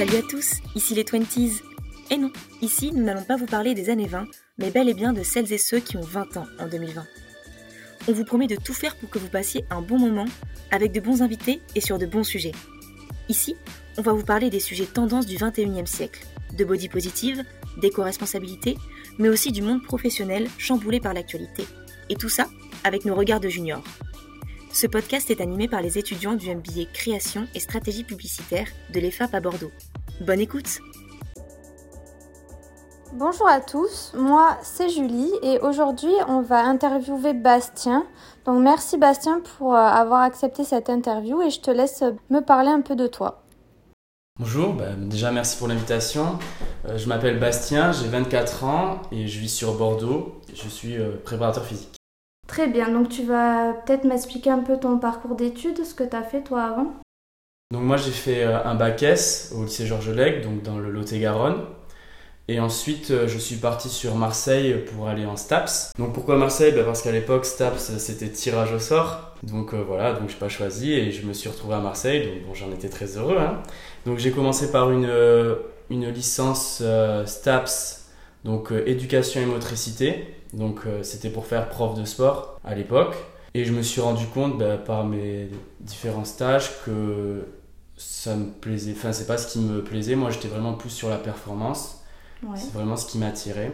Salut à tous, ici les 20s. Et non, ici nous n'allons pas vous parler des années 20, mais bel et bien de celles et ceux qui ont 20 ans en 2020. On vous promet de tout faire pour que vous passiez un bon moment, avec de bons invités et sur de bons sujets. Ici, on va vous parler des sujets tendances du 21e siècle, de body positive, d'éco-responsabilité, mais aussi du monde professionnel chamboulé par l'actualité. Et tout ça avec nos regards de juniors. Ce podcast est animé par les étudiants du MBA Création et Stratégie publicitaire de l'EFAP à Bordeaux. Bonne écoute Bonjour à tous, moi c'est Julie et aujourd'hui on va interviewer Bastien. Donc merci Bastien pour euh, avoir accepté cette interview et je te laisse me parler un peu de toi. Bonjour, bah, déjà merci pour l'invitation. Euh, je m'appelle Bastien, j'ai 24 ans et je vis sur Bordeaux. Je suis euh, préparateur physique. Très bien, donc tu vas peut-être m'expliquer un peu ton parcours d'études, ce que tu as fait toi avant? Donc moi j'ai fait euh, un bac S au lycée Georges Lec, donc dans le Lot-et-Garonne. Et ensuite, je suis parti sur Marseille pour aller en STAPS. Donc pourquoi Marseille? Bah, Parce qu'à l'époque, STAPS, c'était tirage au sort. Donc voilà, donc je n'ai pas choisi et je me suis retrouvé à Marseille. Donc bon, j'en étais très heureux. Hein. Donc j'ai commencé par une, une licence STAPS, donc éducation et motricité. Donc euh, c'était pour faire prof de sport à l'époque. Et je me suis rendu compte bah, par mes différents stages que ça me plaisait. Enfin, c'est pas ce qui me plaisait. Moi, j'étais vraiment plus sur la performance. C'est vraiment ce qui m'attirait.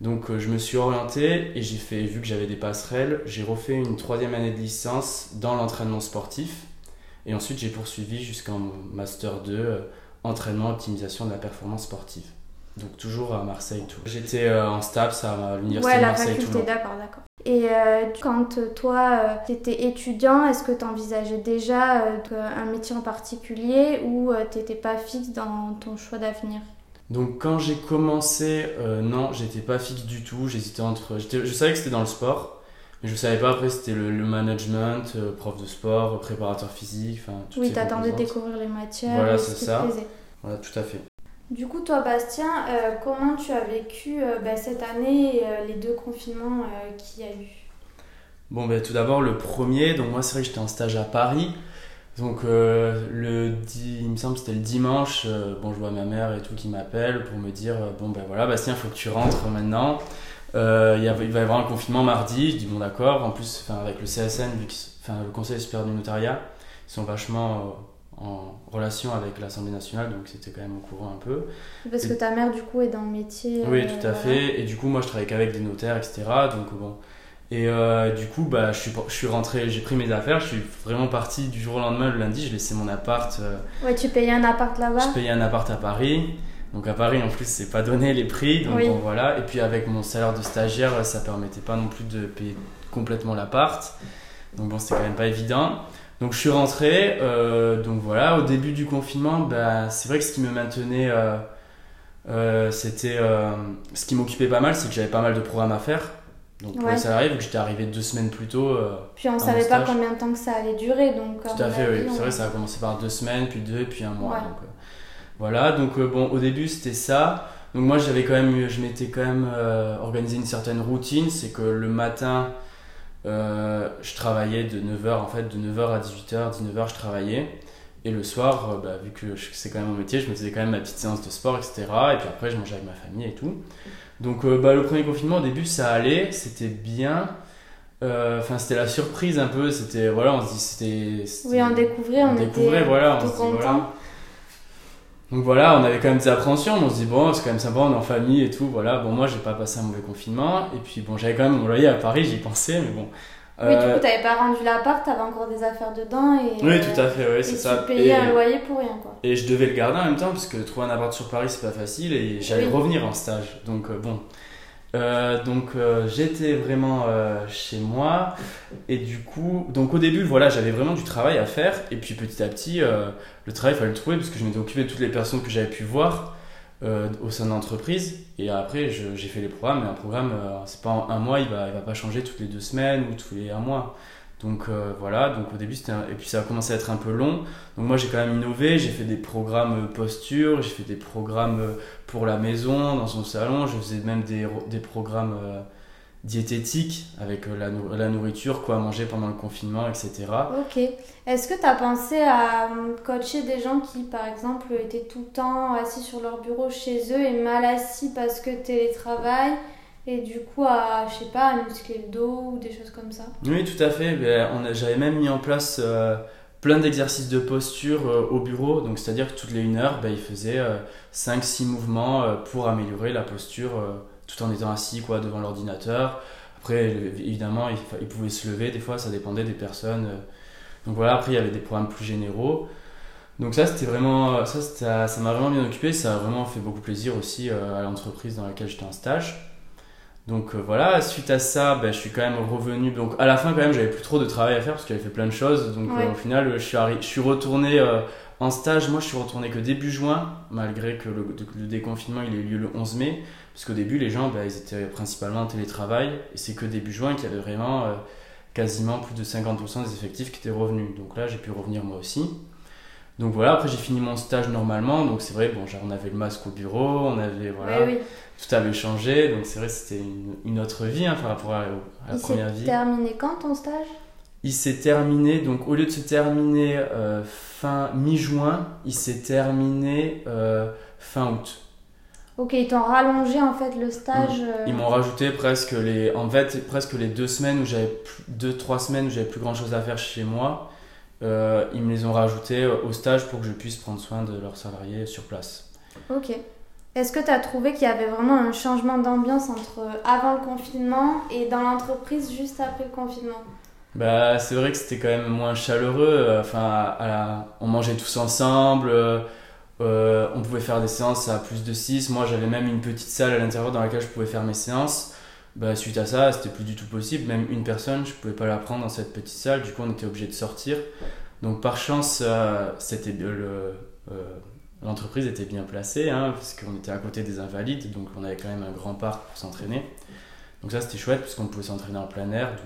Donc, euh, je me suis orienté et j'ai fait, vu que j'avais des passerelles, j'ai refait une troisième année de licence dans l'entraînement sportif. Et ensuite, j'ai poursuivi jusqu'en Master 2, euh, entraînement, optimisation de la performance sportive. Donc toujours à Marseille tout. J'étais euh, en STAPS à l'université de Marseille la faculté, d'accord, d'accord. Et euh, quand toi, euh, tu étais étudiant, est-ce que tu envisageais déjà un métier en particulier ou tu n'étais pas fixe dans ton choix d'avenir? Donc quand j'ai commencé, non, j'étais pas fixe du tout. J'hésitais entre... Je savais que c'était dans le sport, mais je savais pas après c'était le, management, prof de sport, préparateur physique, enfin Oui, t'attendais de découvrir les matières. Voilà, c'est ça. Voilà, tout à fait. Du coup, toi, Bastien, euh, comment tu as vécu euh, bah, cette année euh, les deux confinements qu'il y a eu? Bon, ben, tout d'abord, le premier, donc moi, c'est vrai que j'étais en stage à Paris. Donc, le, il me semble que c'était le dimanche, bon, je vois ma mère et tout qui m'appelle pour me dire Bon, ben voilà, Bastien, il faut que tu rentres maintenant. il, va y avoir un confinement mardi. Je dis Bon, d'accord. En plus, avec le CSN, vu le Conseil supérieur du notariat, ils sont vachement en relation avec l'Assemblée nationale, donc c'était quand même au courant un peu. Parce que ta mère, du coup, est dans le métier. Oui, euh, tout à fait. Et du coup, moi, je travaille qu'avec des notaires, etc. Donc, bon. Et euh, du coup, bah, je, suis, je suis rentré, j'ai pris mes affaires, je suis vraiment parti du jour au lendemain, le lundi, j'ai laissé mon appart. Euh, ouais, tu payais un appart là-bas? Je payais un appart à Paris. Donc à Paris, en plus, c'est pas donné les prix. Donc bon, voilà. Et puis avec mon salaire de stagiaire, ça permettait pas non plus de payer complètement l'appart. Donc bon, c'était quand même pas évident. Donc je suis rentré, euh, donc voilà, au début du confinement, bah, c'est vrai que ce qui me maintenait, euh, euh, c'était ce qui m'occupait pas mal, c'est que j'avais pas mal de programmes à faire. Donc pour les salariés, vu que j'étais arrivé deux semaines plus tôt. puis on savait pas combien de temps que ça allait durer, donc. Tout à fait, oui. C'est vrai, ça a commencé par deux semaines, puis deux, puis un mois. Donc, voilà, donc bon, au début c'était ça. Donc moi j'avais quand même, je m'étais quand même organisé une certaine routine, c'est que le matin euh, je travaillais de 9h en fait, de 9h à 18h, 19h je travaillais. Et le soir, euh, bah, vu que c'est quand même mon métier, je me faisais quand même ma petite séance de sport, etc. Et puis après, je mangeais avec ma famille et tout. Donc euh, bah, le premier confinement, au début, ça allait, c'était bien. Enfin, c'était la surprise un peu. C'était voilà, on se dit c'était. Oui, on découvrait, on, découvrait, voilà, on se dit, voilà. Donc voilà, on avait quand même des appréhensions, on se dit bon, c'est quand même sympa, on est en famille et tout, voilà. Bon, moi, j'ai pas passé un mauvais confinement, et puis bon, j'avais quand même mon loyer à Paris, j'y pensais, mais bon. Oui, du euh, coup, t'avais pas rendu l'appart, t'avais encore des affaires dedans, et. Oui, tout à fait, oui, c'est ça. Tu payais un loyer pour rien, quoi. Et je devais le garder en même temps, parce que trouver un appart sur Paris, c'est pas facile, et j'allais revenir en stage, donc euh, bon. Euh, donc euh, j'étais vraiment euh, chez moi. Et du coup donc au début voilà j'avais vraiment du travail à faire. Et puis petit à petit le travail il fallait le trouver parce que je m'étais occupé de toutes les personnes que j'avais pu voir au sein de l'entreprise. Et après j'ai fait les programmes. Mais un programme c'est pas un mois il va, il va pas changer toutes les deux semaines ou tous les un mois donc euh, voilà, donc au début c'était et puis ça a commencé à être un peu long. Donc moi j'ai quand même innové, j'ai fait des programmes posture, j'ai fait des programmes pour la maison, dans son salon, je faisais même des, programmes diététique avec la, la, nourriture, quoi manger pendant le confinement, etc. Ok. Est-ce que tu as pensé à coacher des gens qui, par exemple, étaient tout le temps assis sur leur bureau chez eux et mal assis parce que télétravail et du coup à, je sais pas, à muscler le dos ou des choses comme ça Oui, tout à fait. Ben, j'avais même mis en place plein d'exercices de posture euh, au bureau. Donc, c'est-à-dire que toutes les une heure, ben, il faisait 5-6 euh, mouvements euh, pour améliorer la posture tout en étant assis quoi, devant l'ordinateur. Après, évidemment, il, il, pouvait se lever, des fois, ça dépendait des personnes. Donc voilà, après, il y avait des programmes plus généraux. Donc ça, c'était vraiment, ça, ça m'a vraiment bien occupé. Ça a vraiment fait beaucoup plaisir aussi à l'entreprise dans laquelle j'étais en stage. Donc euh, voilà, suite à ça, ben, je suis quand même revenu. Donc à la fin, quand même, j'avais plus trop de travail à faire parce que j'avais fait plein de choses. Donc euh, au final, je suis, je suis retourné euh, en stage. Moi, je suis retourné que début juin, malgré que le, déconfinement il ait eu lieu le 11 mai. Parce qu'au début, les gens, ben, ils étaient principalement en télétravail. Et c'est que début juin qu'il y avait vraiment quasiment plus de 50% des effectifs qui étaient revenus. Donc là, j'ai pu revenir moi aussi. Donc voilà, après j'ai fini mon stage normalement, donc c'est vrai, bon, on avait le masque au bureau, on avait, voilà, tout avait changé, donc c'est vrai c'était une, autre vie hein, par rapport à, la première vie. Il s'est terminé quand ton stage? Il s'est terminé, donc au lieu de se terminer euh, fin mi-juin, il s'est terminé euh, fin août. Ok, ils t'ont rallongé en fait le stage. Euh, ils m'ont rajouté presque les, en fait presque les deux semaines où j'avais deux trois semaines où j'avais plus grand chose à faire chez moi. Euh, ils me les ont rajoutés au stage pour que je puisse prendre soin de leurs salariés sur place. Ok. Est-ce que tu as trouvé qu'il y avait vraiment un changement d'ambiance entre avant le confinement et dans l'entreprise juste après le confinement? Bah, C'est vrai que c'était quand même moins chaleureux. Enfin, on mangeait tous ensemble. Euh, on pouvait faire des séances à plus de 6. Moi, j'avais même une petite salle à l'intérieur dans laquelle je pouvais faire mes séances bah, suite à ça, c'était plus du tout possible. Même une personne, je pouvais pas la prendre dans cette petite salle. Du coup, on était obligé de sortir. Donc, par chance, euh, c'était le, euh, l'entreprise était bien placée, hein, parce qu'on était à côté des invalides, donc on avait quand même un grand parc pour s'entraîner. Donc ça, c'était chouette, puisqu'on pouvait s'entraîner en plein air. Donc,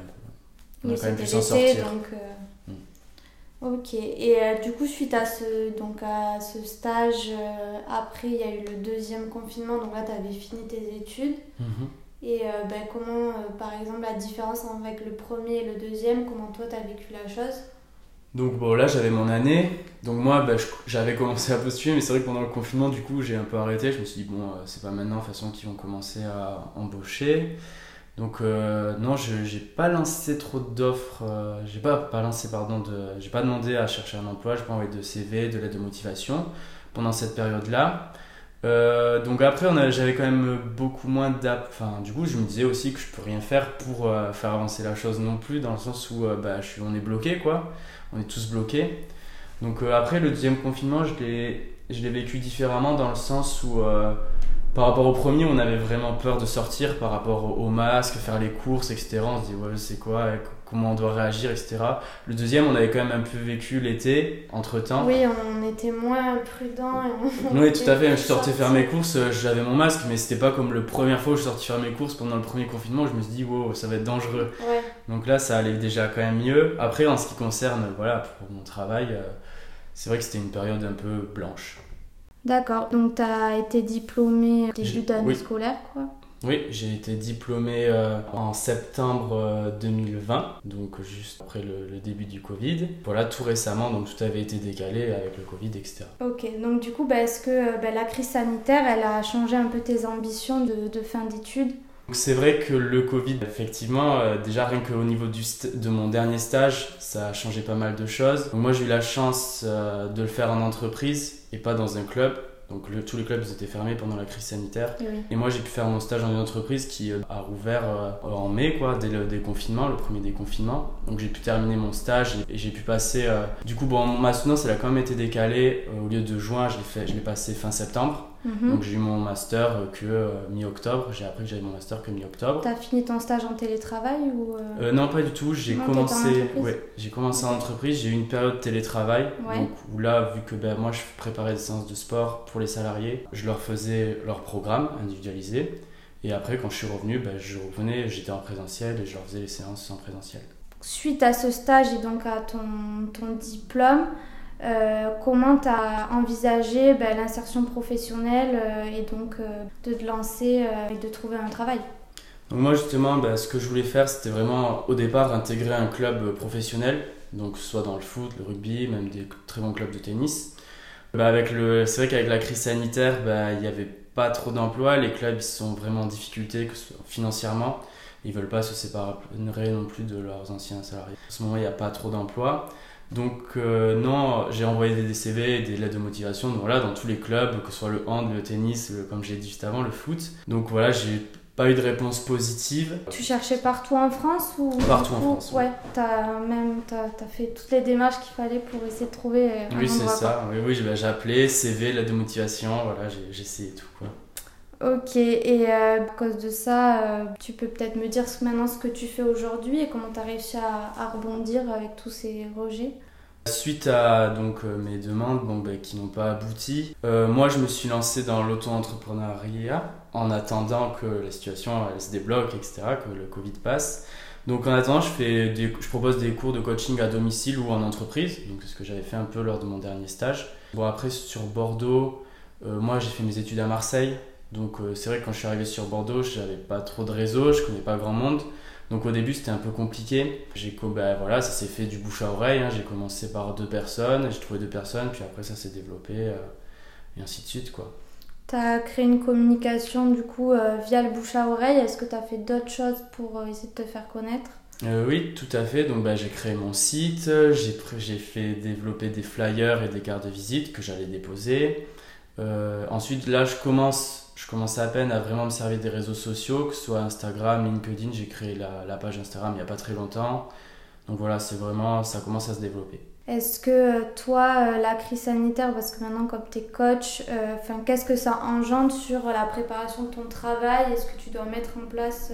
on a quand même pu s'en sortir. Donc, euh, hmm. Ok, et du coup, suite à ce, donc à ce stage, après, il y a eu le deuxième confinement, donc là, tu avais fini tes études. Mm-hmm. Et euh, ben, comment, euh, par exemple, la différence avec le premier et le deuxième, comment toi tu as vécu la chose? Donc bon là j'avais mon année, donc moi ben, j'avais commencé à postuler mais c'est vrai que pendant le confinement du coup j'ai un peu arrêté, je me suis dit bon euh, c'est pas maintenant de toute façon qu'ils vont commencer à embaucher. Donc non je j'ai pas lancé trop d'offres, j'ai pas, pas lancé pardon, de, j'ai pas demandé à chercher un emploi, j'ai pas envoyé de CV, de lettre de motivation pendant cette période là. Euh, donc après, j'avais quand même beaucoup moins d'app. Enfin, du coup, je me disais aussi que je peux rien faire pour euh, faire avancer la chose non plus, dans le sens où euh, bah, je suis, on est bloqué, quoi. On est tous bloqués. Donc après, le deuxième confinement, je l'ai vécu différemment dans le sens où par rapport au premier, on avait vraiment peur de sortir par rapport au masque, faire les courses, etc. On se dit, ouais, c'est quoi, comment on doit réagir, etc. Le deuxième, on avait quand même un peu vécu l'été, entre temps. Oui, on était moins prudent. oui, tout à fait. Je sortais faire mes courses, euh, j'avais mon masque, mais c'était pas comme la première fois où je sortais faire mes courses pendant le premier confinement. Je me suis dit, wow, ça va être dangereux. Donc là, ça allait déjà quand même mieux. Après, en ce qui concerne, voilà, pour mon travail, euh, c'est vrai que c'était une période un peu blanche. D'accord, donc tu as été diplômé début d'année scolaire, quoi oui, j'ai été diplômé euh, en septembre 2020, euh, donc juste après le, début du Covid. Voilà, tout récemment, donc tout avait été décalé avec le Covid, etc. Ok, donc du coup, bah, est-ce que euh, bah, la crise sanitaire, elle a changé un peu tes ambitions de, de fin d'études? C'est vrai que le Covid, effectivement, déjà rien qu'au niveau du de mon dernier stage, ça a changé pas mal de choses. moi j'ai eu la chance de le faire en entreprise et pas dans un club. Donc tous les clubs étaient fermés pendant la crise sanitaire. Et, moi j'ai pu faire mon stage dans une entreprise qui euh, a rouvert euh, en mai, quoi, dès le déconfinement, le premier déconfinement. Donc j'ai pu terminer mon stage et, j'ai pu passer. Euh, du coup, bon, ma soutenance elle a quand même été décalée. au lieu de juin, je l'ai passé fin septembre. Mhm. Donc j'ai eu mon master que euh, mi-octobre. J'ai appris que j'avais mon master que mi-octobre. T'as fini ton stage en télétravail ou euh? Euh, Non, pas du tout. J'ai commencé, ouais, j'ai commencé en entreprise. J'ai eu une période télétravail. Donc où là, vu que ben, moi je préparais des séances de sport pour les salariés, je leur faisais leur programme individualisé. Et après, quand je suis revenu, ben, je revenais, j'étais en présentiel et je leur faisais les séances en présentiel. Suite à ce stage et donc à ton, ton diplôme, euh, comment tu as envisagé ben, l'insertion professionnelle euh, et donc euh, de te lancer et de trouver un travail? Moi justement, bah, ce que je voulais faire, c'était vraiment au départ intégrer un club professionnel, donc soit dans le foot, le rugby, même des très bons clubs de tennis. Bah, avec le, c'est vrai qu'avec la crise sanitaire, bah, il n'y avait pas trop d'emplois, les clubs sont vraiment en difficulté financièrement, ils veulent pas se séparer non plus de leurs anciens salariés. En ce moment, il n'y a pas trop d'emplois. Donc euh, non, j'ai envoyé des CV et des lettres de motivation donc, voilà, dans tous les clubs, que ce soit le hand, le tennis, comme j'ai dit juste avant, le foot. Donc voilà, j'ai pas eu de réponse positive. Tu cherchais partout en France ou Partout en France. Ouais, t'as même as, fait toutes les démarches qu'il fallait pour essayer de trouver un Oui, c'est ça. Oui, oui, j'ai appelé, CV, lettre de motivation, voilà, j'ai essayé tout quoi. Ok, et euh, à cause de ça, euh, tu peux peut-être me dire maintenant ce que tu fais aujourd'hui et comment tu as réussi à, rebondir avec tous ces rejets? Suite à donc, euh, mes demandes bon, ben, qui n'ont pas abouti, moi je me suis lancé dans l'auto-entrepreneuriat en attendant que la situation se débloque, etc., que le Covid passe. Donc en attendant, je, fais je propose des cours de coaching à domicile ou en entreprise, donc ce que j'avais fait un peu lors de mon dernier stage. Bon après sur Bordeaux, moi j'ai fait mes études à Marseille, donc euh, c'est vrai que quand je suis arrivé sur Bordeaux, je n'avais pas trop de réseau, je connais pas grand monde. Donc au début c'était un peu compliqué. J'ai bah, voilà, ça s'est fait du bouche à oreille. Hein. J'ai commencé par deux personnes, j'ai trouvé deux personnes, puis après ça s'est développé euh, et ainsi de suite quoi. Tu as créé une communication du coup euh, via le bouche à oreille. Est-ce que tu as fait d'autres choses pour essayer de te faire connaître? Oui, tout à fait. Donc bah, j'ai créé mon site, j'ai fait développer des flyers et des cartes de visite que j'allais déposer. ensuite là je commence je commençais à peine à vraiment me servir des réseaux sociaux, que ce soit Instagram, LinkedIn. J'ai créé la, page Instagram il n'y a pas très longtemps. Donc voilà, c'est vraiment, ça commence à se développer. Est-ce que euh, toi, euh, la crise sanitaire, parce que maintenant comme tu es coach, euh, qu'est-ce que ça engendre sur la préparation de ton travail? Est-ce que tu dois mettre en place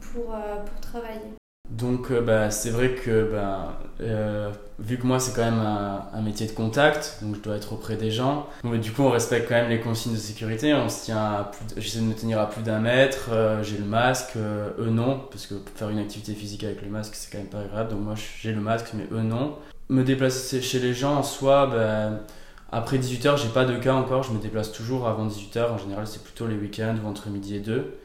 pour, pour travailler? Donc euh, bah, c'est vrai que bah, euh, vu que moi c'est quand même un, métier de contact, donc je dois être auprès des gens. Donc, du coup on respecte quand même les consignes de sécurité. On se tient, j'essaie de me tenir à plus d'un mètre. Euh, j'ai le masque, eux non, parce que faire une activité physique avec le masque c'est quand même pas agréable. Donc moi j'ai le masque, mais eux non. Me déplacer chez les gens en soi, bah, après 18h j'ai pas de cas encore. Je me déplace toujours avant 18h. En général c'est plutôt les week-ends ou entre midi et deux.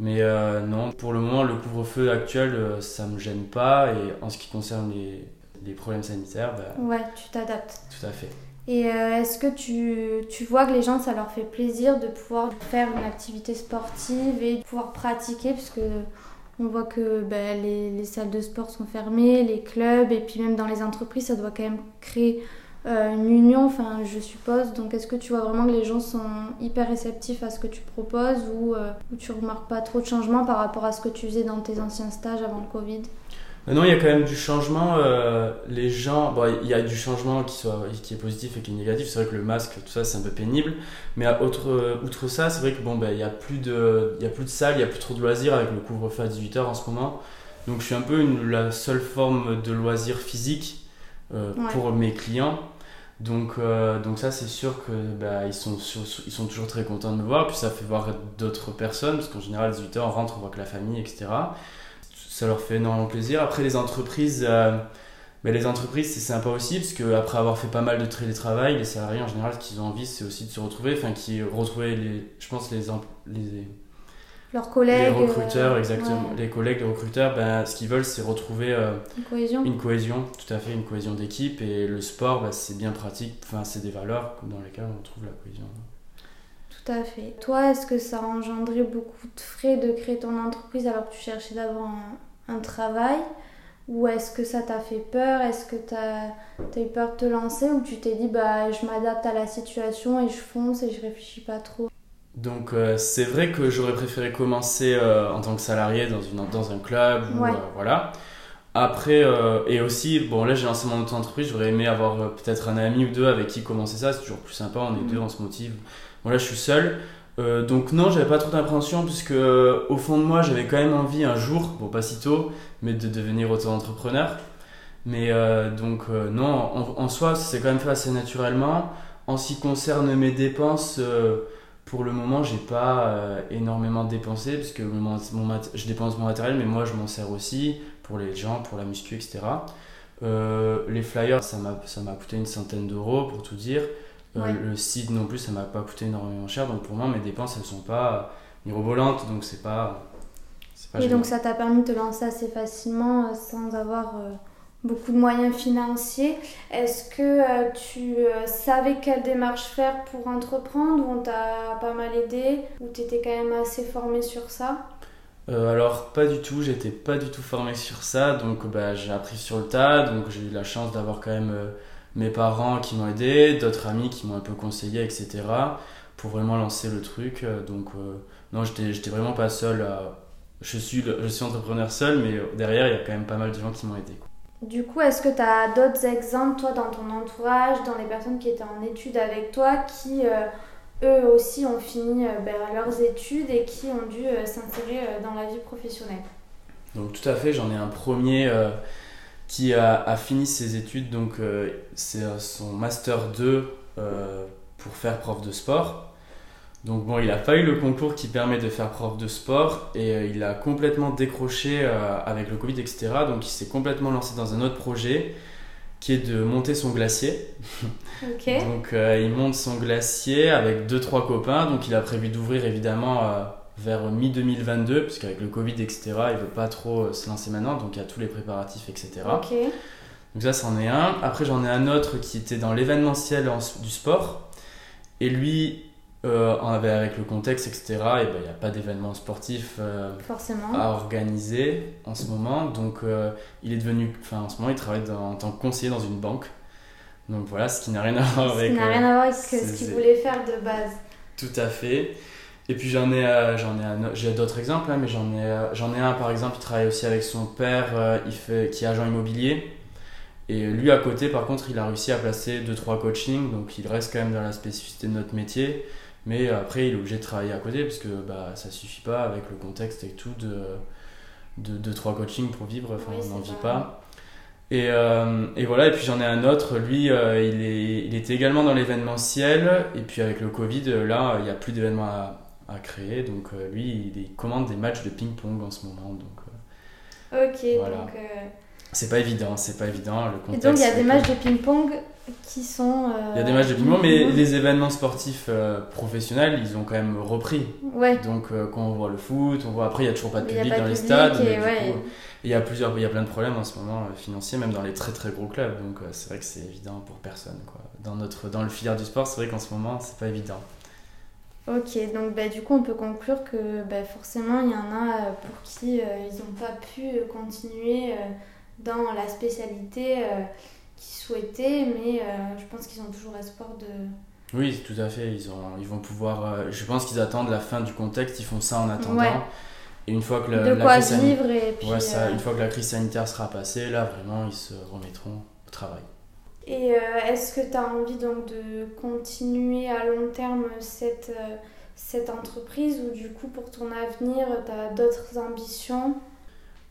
Mais euh, non, pour le moment, le couvre-feu actuel, euh, ça me gêne pas. Et en ce qui concerne les, les problèmes sanitaires, bah, ouais, tu t'adaptes. Tout à fait. Et euh, est-ce que tu, tu, vois que les gens, ça leur fait plaisir de pouvoir faire une activité sportive et de pouvoir pratiquer? Puisque on voit que bah, les, les, salles de sport sont fermées, les clubs, et puis même dans les entreprises, ça doit quand même créer euh, une union, enfin, je suppose. Donc, est-ce que tu vois vraiment que les gens sont hyper réceptifs à ce que tu proposes ou, euh, tu remarques pas trop de changements par rapport à ce que tu faisais dans tes anciens stages avant le Covid? Euh, non, il y a quand même du changement. les gens, bon, il y a du changement qui, soit, qui est positif et qui est négatif. C'est vrai que le masque, tout ça, c'est un peu pénible. Mais autre, outre ça, c'est vrai que bon, ben, il n'y a, plus de, il y a plus de salles, il n'y a plus trop de loisirs avec le couvre-feu à 18h en ce moment. Donc je suis un peu une, la seule forme de loisir physique pour mes clients. Donc, euh, donc ça, c'est sûr que bah, ils, sont ils sont toujours très contents de me voir. Puis ça fait voir d'autres personnes, parce qu'en général, à 18h, on rentre, on voit que la famille, etc. Ça leur fait énormément plaisir. Après, les entreprises, euh, bah, les entreprises c'est sympa aussi, parce qu'après avoir fait pas mal de télétravail, les salariés, en général, ce qu'ils ont envie, c'est aussi de se retrouver, enfin, qui retrouver, les, je pense, les, les leurs collègues. Les recruteurs, euh, exactement. Les collègues, les recruteurs, ben, ce qu'ils veulent, c'est retrouver euh, une cohésion. Une cohésion, tout à fait, une cohésion d'équipe. Et le sport, ben, c'est bien pratique. Enfin, c'est des valeurs dans lesquelles on trouve la cohésion. Tout à fait. Toi, est-ce que ça a engendré beaucoup de frais de créer ton entreprise alors que tu cherchais d'abord un, travail? Ou est-ce que ça t'a fait peur? Est-ce que tu as, as, eu peur de te lancer? Ou tu t'es dit, bah, je m'adapte à la situation et je fonce et je réfléchis pas trop? Donc euh, c'est vrai que j'aurais préféré commencer euh, en tant que salarié dans, une, dans un club, ou, euh, voilà. Après, et aussi, bon là j'ai lancé mon auto-entreprise, j'aurais aimé avoir peut-être un ami ou deux avec qui commencer ça, c'est toujours plus sympa, on est mm. deux, on se motive. Bon là je suis seul, donc non, j'avais pas trop d'appréhension puisque au fond de moi j'avais quand même envie un jour, bon pas si tôt, mais de devenir auto-entrepreneur. Mais donc non, en, en soi c'est quand même fait assez naturellement. En ce qui concerne mes dépenses pour le moment, j'ai pas euh, énormément dépensé parce que mon, je dépense mon matériel, mais moi je m'en sers aussi pour les gens, pour la muscu, etc. Euh, les flyers, ça m'a coûté une centaine d'euros pour tout dire. Euh, le site non plus, ça m'a pas coûté énormément cher. Donc pour moi, mes dépenses, elles sont pas mirobolantes, donc c'est pas Et donc ça t'a permis de te lancer assez facilement sans avoir beaucoup de moyens financiers. Est-ce que tu savais quelle démarche faire pour entreprendre ou on t'a pas mal aidé ou tu étais quand même assez formé sur ça? Euh, alors pas du tout, j'étais pas du tout formé sur ça, donc bah, j'ai appris sur le tas, donc j'ai eu la chance d'avoir quand même euh, mes parents qui m'ont aidé, d'autres amis qui m'ont un peu conseillé, etc. pour vraiment lancer le truc. Euh, donc non, j'étais vraiment pas seul. Je, suis, je suis entrepreneur seul, mais derrière il y a quand même pas mal de gens qui m'ont aidé. Du coup, est-ce que tu as d'autres exemples, toi, dans ton entourage, dans les personnes qui étaient en études avec toi, qui eux aussi ont fini euh, ben, leurs études et qui ont dû euh, s'insérer euh, dans la vie professionnelle? Donc tout à fait, j'en ai un premier qui a, fini ses études, donc c'est son master 2 pour faire prof de sport. Donc bon, il n'a pas eu le concours qui permet de faire prof de sport et il a complètement décroché avec le Covid, etc. Donc il s'est complètement lancé dans un autre projet qui est de monter son glacier. donc euh, il monte son glacier avec deux trois copains. Donc il a prévu d'ouvrir évidemment euh, vers mi 2022 puisqu'avec le Covid etc. Il veut pas trop euh, se lancer maintenant. Donc il y a tous les préparatifs etc. Donc ça c'en est un. Après j'en ai un autre qui était dans l'événementiel du sport. Et lui euh, avec le contexte, etc., il n'y a pas d'événement sportif euh, à organiser en ce moment. Donc, euh, il est devenu, enfin, en ce moment, il travaille en tant que conseiller dans une banque. Donc voilà, ce qui n'a rien à voir avec. Ce qui n'a rien à voir avec ce qu'il voulait faire de base. Tout à fait. Et puis j'en ai, j'en ai, j'ai d'autres exemples, hein, mais j'en ai, j'en ai un par exemple, il travaille aussi avec son père, il fait, qui est agent immobilier. Et lui à côté, par contre, il a réussi à placer 2-3 coachings, donc il reste quand même dans la spécificité de notre métier. Mais après, il est obligé de travailler à côté parce que bah, ça suffit pas avec le contexte et tout de, de, de trois coachings pour vivre. Enfin, on n'en vit pas. Et, euh, et, voilà, et puis j'en ai un autre, lui, euh, il, est, il était également dans l'événementiel, et puis avec le Covid, là, il n'y a plus d'événements à, à, créer, donc euh, lui, il, commande des matchs de ping-pong en ce moment. Donc, ok, voilà. donc c'est pas évident, c'est pas évident. Le contexte, et donc il y a des matchs de ping-pong qui sont. Il y a des matchs de ping-pong, mais les événements sportifs euh, professionnels, ils ont quand même repris. Ouais. Donc euh, quand on voit le foot, on voit après il y a toujours pas de public dans les stades. il y a plusieurs, il y a plein de problèmes en ce moment euh, financiers, même dans les très très gros clubs. Donc c'est vrai que c'est évident pour personne. Quoi. Dans notre, dans le filière du sport, c'est vrai qu'en ce moment c'est pas évident. Ok, donc bah, du coup on peut conclure que bah, forcément il y en a pour qui ils n'ont pas pu continuer dans la spécialité euh, qu'ils souhaitaient, mais euh, je pense qu'ils ont toujours espoir de... Oui, tout à fait. Ils, ont, ils vont pouvoir. Euh, je pense qu'ils attendent la fin du contexte. Ils font ça en attendant. Et une fois que la, de quoi vivre et puis, une fois que la crise sanitaire sera passée, là vraiment ils se remettront au travail. Et est-ce que tu as envie donc de continuer à long terme cette, cette entreprise ou du coup pour ton avenir tu as d'autres ambitions?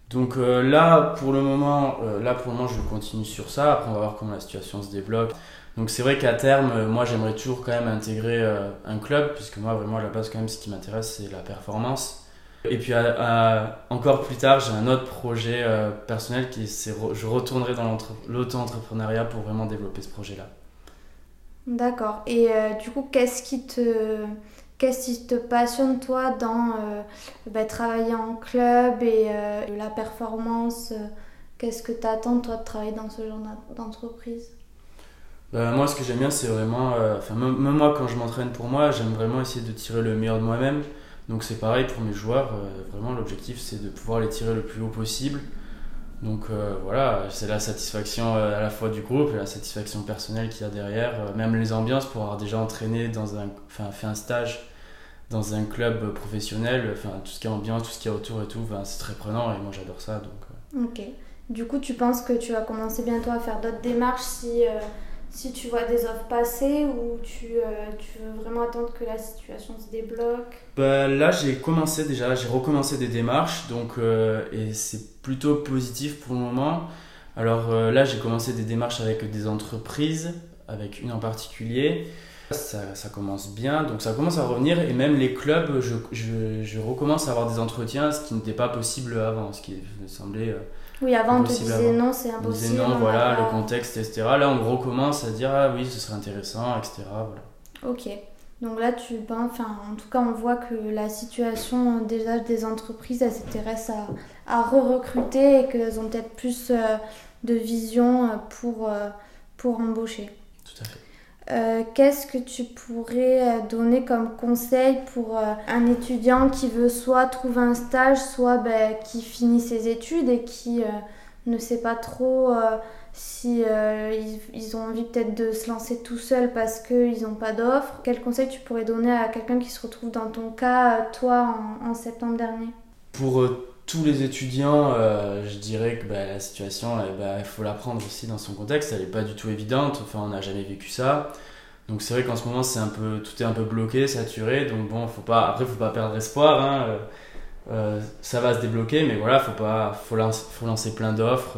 Donc euh, là, pour le moment, euh, là pour le moment, je continue sur ça. Après, on va voir comment la situation se développe. Donc c'est vrai qu'à terme, euh, moi, j'aimerais toujours quand même intégrer un club, puisque moi, vraiment, à la base, quand même, ce qui m'intéresse, c'est la performance. Et puis encore plus tard, j'ai un autre projet personnel qui c'est je retournerai dans l'auto-entrepreneuriat pour vraiment développer ce projet-là. D'accord. Et du coup, qu'est-ce qui te Qu'est-ce qui te passionne toi dans euh, bah, travailler en club et euh, la performance euh, Qu'est-ce que tu attends toi de travailler dans ce genre d'entreprise? Bah, Moi ce que j'aime bien c'est vraiment, enfin même, moi quand je m'entraîne pour moi j'aime vraiment essayer de tirer le meilleur de moi-même. Donc c'est pareil pour mes joueurs, vraiment l'objectif c'est de pouvoir les tirer le plus haut possible. Donc voilà, c'est la satisfaction à la fois du groupe et la satisfaction personnelle qu'il y a derrière. même les ambiances pour avoir déjà entraîné dans un, enfin fait un stage dans un club professionnel, enfin tout ce qui est ambiance, tout ce qui est autour et tout, c'est très prenant et moi j'adore ça. Donc, euh. Ok. Du coup, tu penses que tu vas commencer bientôt à faire d'autres démarches si, euh, si tu vois des offres passer ou tu, euh, tu, veux vraiment attendre que la situation se débloque? Bah, Là, j'ai commencé déjà, j'ai recommencé des démarches donc, et c'est plutôt positif pour le moment. Alors là, j'ai commencé des démarches avec des entreprises, avec une en particulier. Ça, commence bien, donc ça commence à revenir et même les clubs, je, je, je recommence à avoir des entretiens, ce qui n'était pas possible avant, ce qui me semblait. Euh, oui, avant on te disait non, c'est impossible. On disait non, voilà, le contexte, etc. Là, on recommence à dire ah oui, ce serait intéressant, etc. Voilà. Ok. Donc là, tu, ben, enfin, en tout cas, on voit que la situation déjà des entreprises, elles s'intéressent à, à re-recruter et qu'elles ont peut-être plus euh, de vision euh, pour, euh, pour embaucher. Tout à fait. Qu'est-ce que tu pourrais donner comme conseil pour un étudiant qui veut soit trouver un stage, soit ben, qui finit ses études et qui ne sait pas trop si euh, ils, ont envie peut-être de se lancer tout seul parce qu'ils n'ont pas d'offre, quel conseil tu pourrais donner à quelqu'un qui se retrouve dans ton cas, toi, en, septembre dernier? Pour euh, tous les étudiants, euh, je dirais que bah, la situation, il eh bah, faut la prendre aussi dans son contexte, elle n'est pas du tout évidente, enfin on n'a jamais vécu ça. Donc c'est vrai qu'en ce moment c'est un peu, tout est un peu bloqué, saturé, donc bon, faut pas, après faut pas perdre espoir. Hein, ça va se débloquer, mais voilà, faut pas, faut lancer, faut lancer plein d'offres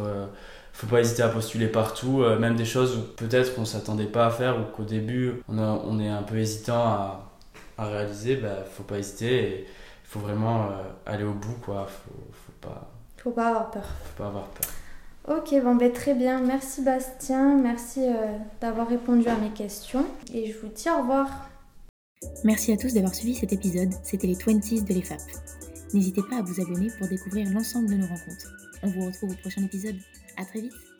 faut pas hésiter à postuler partout, euh, même des choses peut-être qu'on s'attendait pas à faire ou qu'au début on, est un peu hésitant à, à réaliser, bah, faut pas hésiter il faut vraiment euh, aller au bout quoi. Faut, faut pas. Faut pas avoir peur. Faut pas avoir peur. Ok, bon ben très bien. Merci Bastien, merci euh, d'avoir répondu à mes questions et je vous dis au revoir. Merci à tous d'avoir suivi cet épisode. C'était les 20s de l'EFAP. N'hésitez pas à vous abonner pour découvrir l'ensemble de nos rencontres. On vous retrouve au prochain épisode. À très vite